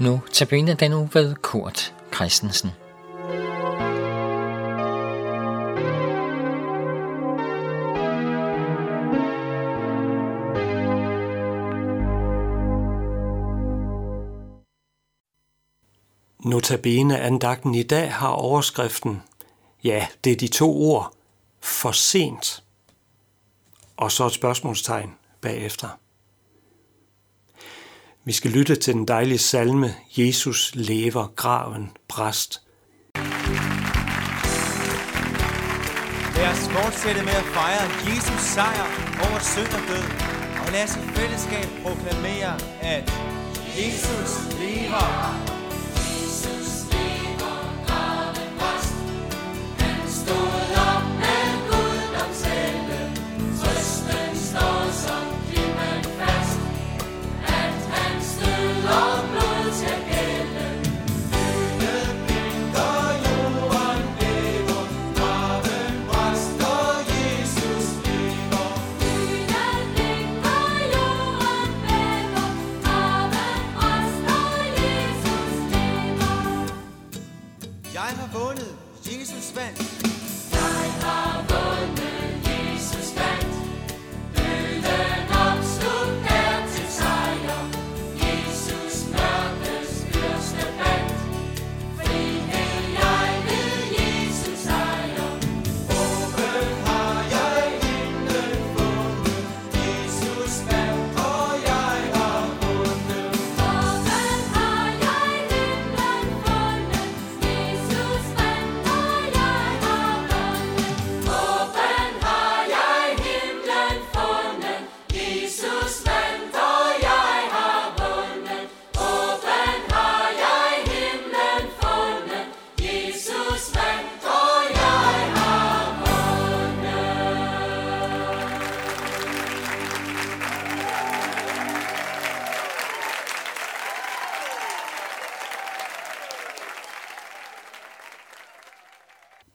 Nu tabiner den uge ved Kurt Christensen. Notabene andagten i dag har overskriften, ja, det er de to ord, for sent, og så et spørgsmålstegn bagefter. Vi skal lytte til den dejlige salme, Jesus lever, graven bræst. Lad os fortsætte med at fejre Jesus sejr over synd og død. Og lad os i fællesskab proklamere, at Jesus lever.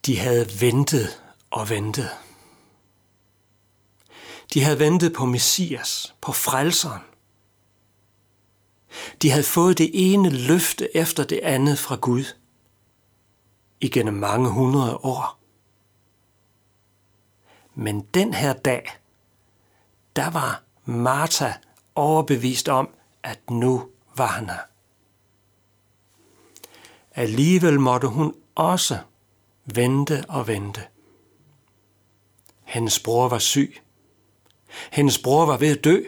De havde ventet og ventet. De havde ventet på Messias, på frelseren. De havde fået det ene løfte efter det andet fra Gud igennem mange hundrede år. Men den her dag, der var Martha overbevist om, at nu var han her. Alligevel måtte hun også vente og vente. Hendes bror var syg. Hendes bror var ved at dø.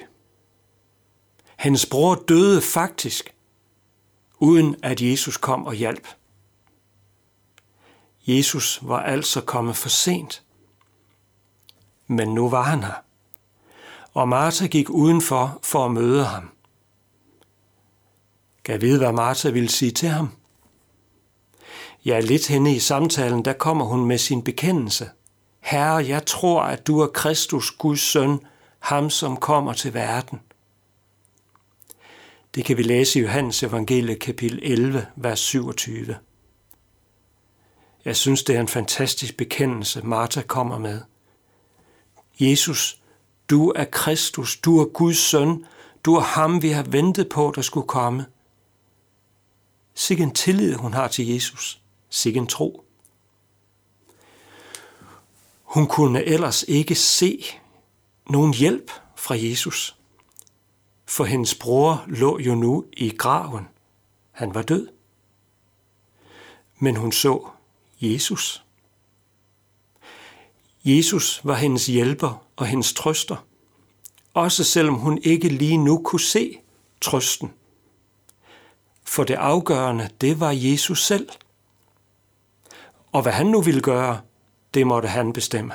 Hendes bror døde faktisk, uden at Jesus kom og hjalp. Jesus var altså kommet for sent. Men nu var han her. Og Martha gik udenfor for at møde ham. Kan vide, hvad Martha ville sige til ham? Ja, lidt henne i samtalen, der kommer hun med sin bekendelse. Herre, jeg tror, at du er Kristus, Guds søn, ham som kommer til verden. Det kan vi læse i Johannes evangelie kapitel 11, vers 27. Jeg synes, det er en fantastisk bekendelse, Martha kommer med. Jesus, du er Kristus, du er Guds søn, du er ham, vi har ventet på, der skulle komme. Sikke en tillid, hun har til Jesus. Sikke tro. Hun kunne ellers ikke se nogen hjælp fra Jesus, for hendes bror lå jo nu i graven. Han var død. Men hun så Jesus. Jesus var hendes hjælper og hendes trøster, også selvom hun ikke lige nu kunne se trøsten. For det afgørende, det var Jesus selv – og hvad han nu ville gøre, det måtte han bestemme.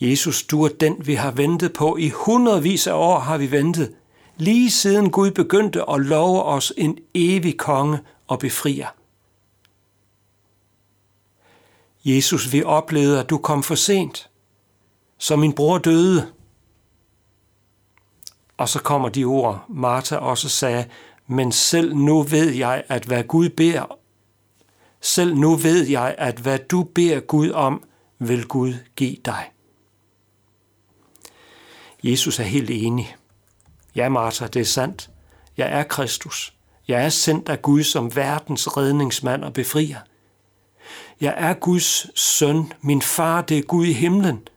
Jesus, du er den, vi har ventet på. I hundredvis af år har vi ventet, lige siden Gud begyndte at love os en evig konge og befrier. Jesus, vi oplevede, at du kom for sent, så min bror døde. Og så kommer de ord, Martha også sagde, men selv nu ved jeg, at hvad Gud beder selv nu ved jeg, at hvad du beder Gud om, vil Gud give dig. Jesus er helt enig. Ja, Martha, det er sandt. Jeg er Kristus. Jeg er sendt af Gud som verdens redningsmand og befrier. Jeg er Guds søn. Min far, det er Gud i himlen.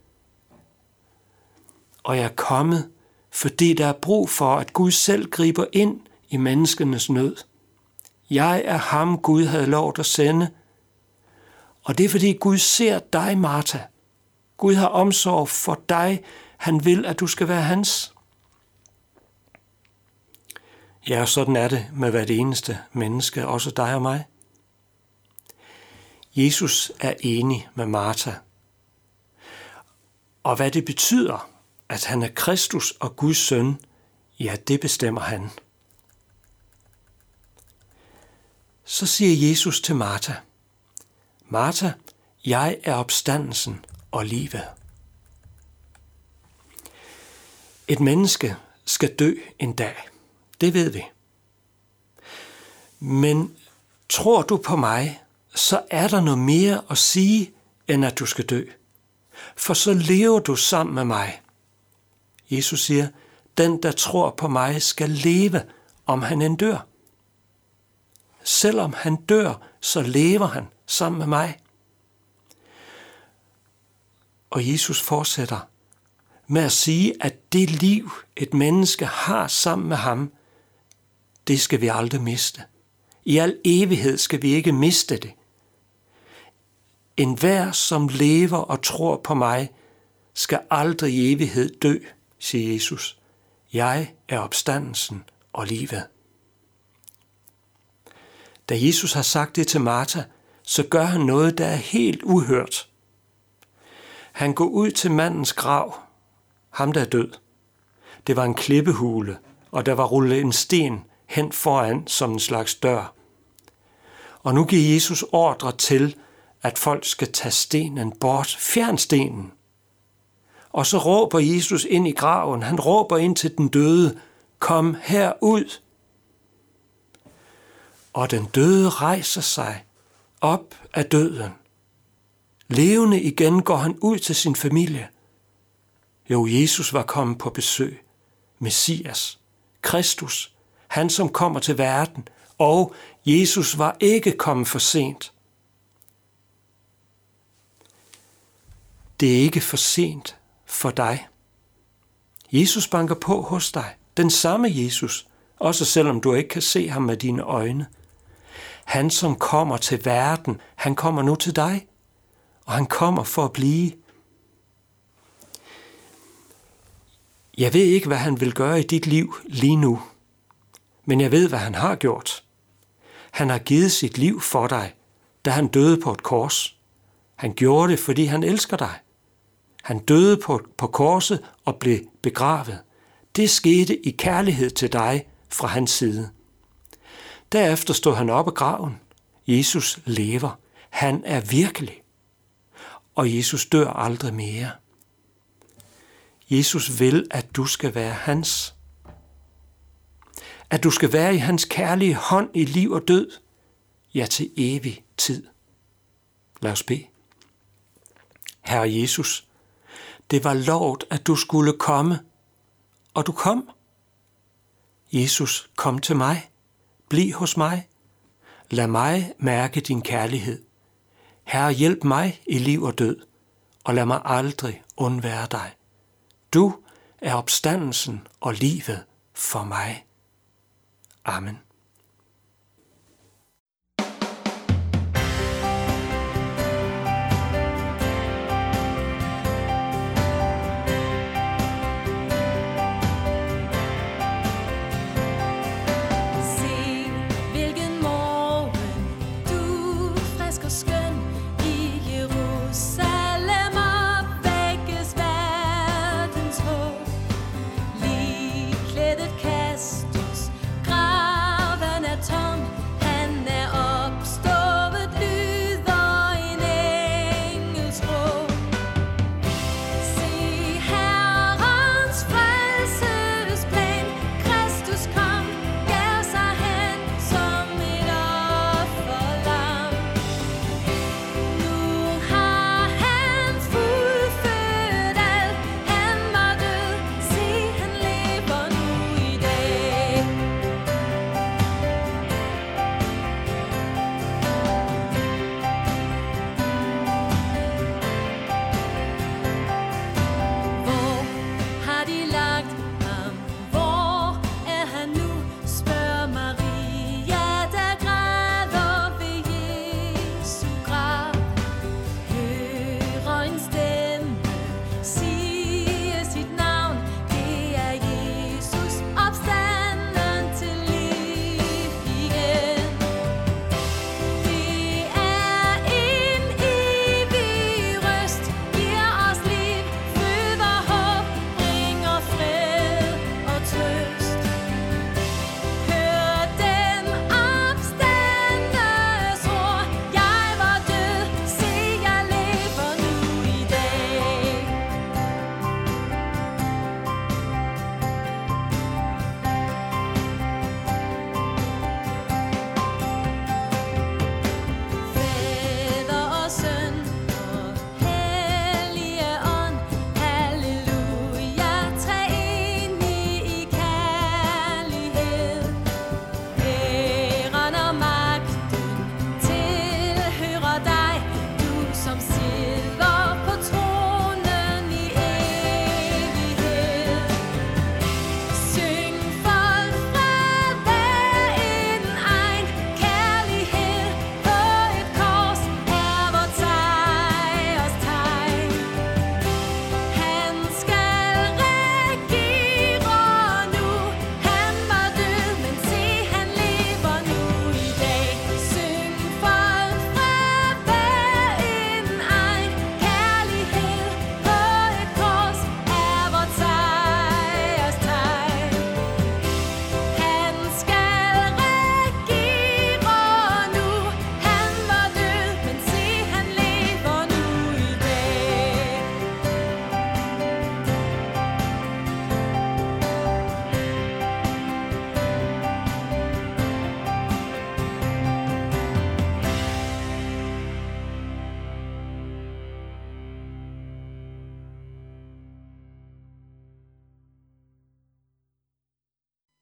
Og jeg er kommet, fordi der er brug for, at Gud selv griber ind i menneskenes nød. Jeg er ham, Gud havde lov at sende. Og det er fordi Gud ser dig, Martha. Gud har omsorg for dig. Han vil, at du skal være hans. Ja, sådan er det med hvert eneste menneske, også dig og mig. Jesus er enig med Martha. Og hvad det betyder, at han er Kristus og Guds søn, ja, det bestemmer han. Så siger Jesus til Martha, Martha, jeg er opstandelsen og livet. Et menneske skal dø en dag. Det ved vi. Men tror du på mig, så er der noget mere at sige, end at du skal dø. For så lever du sammen med mig. Jesus siger, den der tror på mig skal leve, om han end dør. Selvom han dør, så lever han sammen med mig. Og Jesus fortsætter med at sige, at det liv, et menneske har sammen med ham, det skal vi aldrig miste. I al evighed skal vi ikke miste det. En hver, som lever og tror på mig, skal aldrig i evighed dø, siger Jesus. Jeg er opstandelsen og livet. Da Jesus har sagt det til Martha, så gør han noget, der er helt uhørt. Han går ud til mandens grav, ham der er død. Det var en klippehule, og der var rullet en sten hen foran som en slags dør. Og nu giver Jesus ordre til, at folk skal tage stenen bort. Fjern stenen. Og så råber Jesus ind i graven. Han råber ind til den døde. Kom herud. Og den døde rejser sig op af døden. Levende igen går han ud til sin familie. Jo, Jesus var kommet på besøg. Messias, Kristus, han som kommer til verden, og Jesus var ikke kommet for sent. Det er ikke for sent for dig. Jesus banker på hos dig. Den samme Jesus, også selvom du ikke kan se ham med dine øjne. Han, som kommer til verden, han kommer nu til dig, og han kommer for at blive. Jeg ved ikke, hvad han vil gøre i dit liv lige nu, men jeg ved, hvad han har gjort. Han har givet sit liv for dig, da han døde på et kors. Han gjorde det, fordi han elsker dig. Han døde på, på korset og blev begravet. Det skete i kærlighed til dig fra hans side. Derefter stod han op af graven. Jesus lever. Han er virkelig. Og Jesus dør aldrig mere. Jesus vil, at du skal være hans. At du skal være i hans kærlige hånd i liv og død. Ja, til evig tid. Lad os bede. Herre Jesus, det var lovet, at du skulle komme, og du kom. Jesus, kom til mig. Bliv hos mig. Lad mig mærke din kærlighed. Herre, hjælp mig i liv og død, og lad mig aldrig undvære dig. Du er opstandelsen og livet for mig. Amen.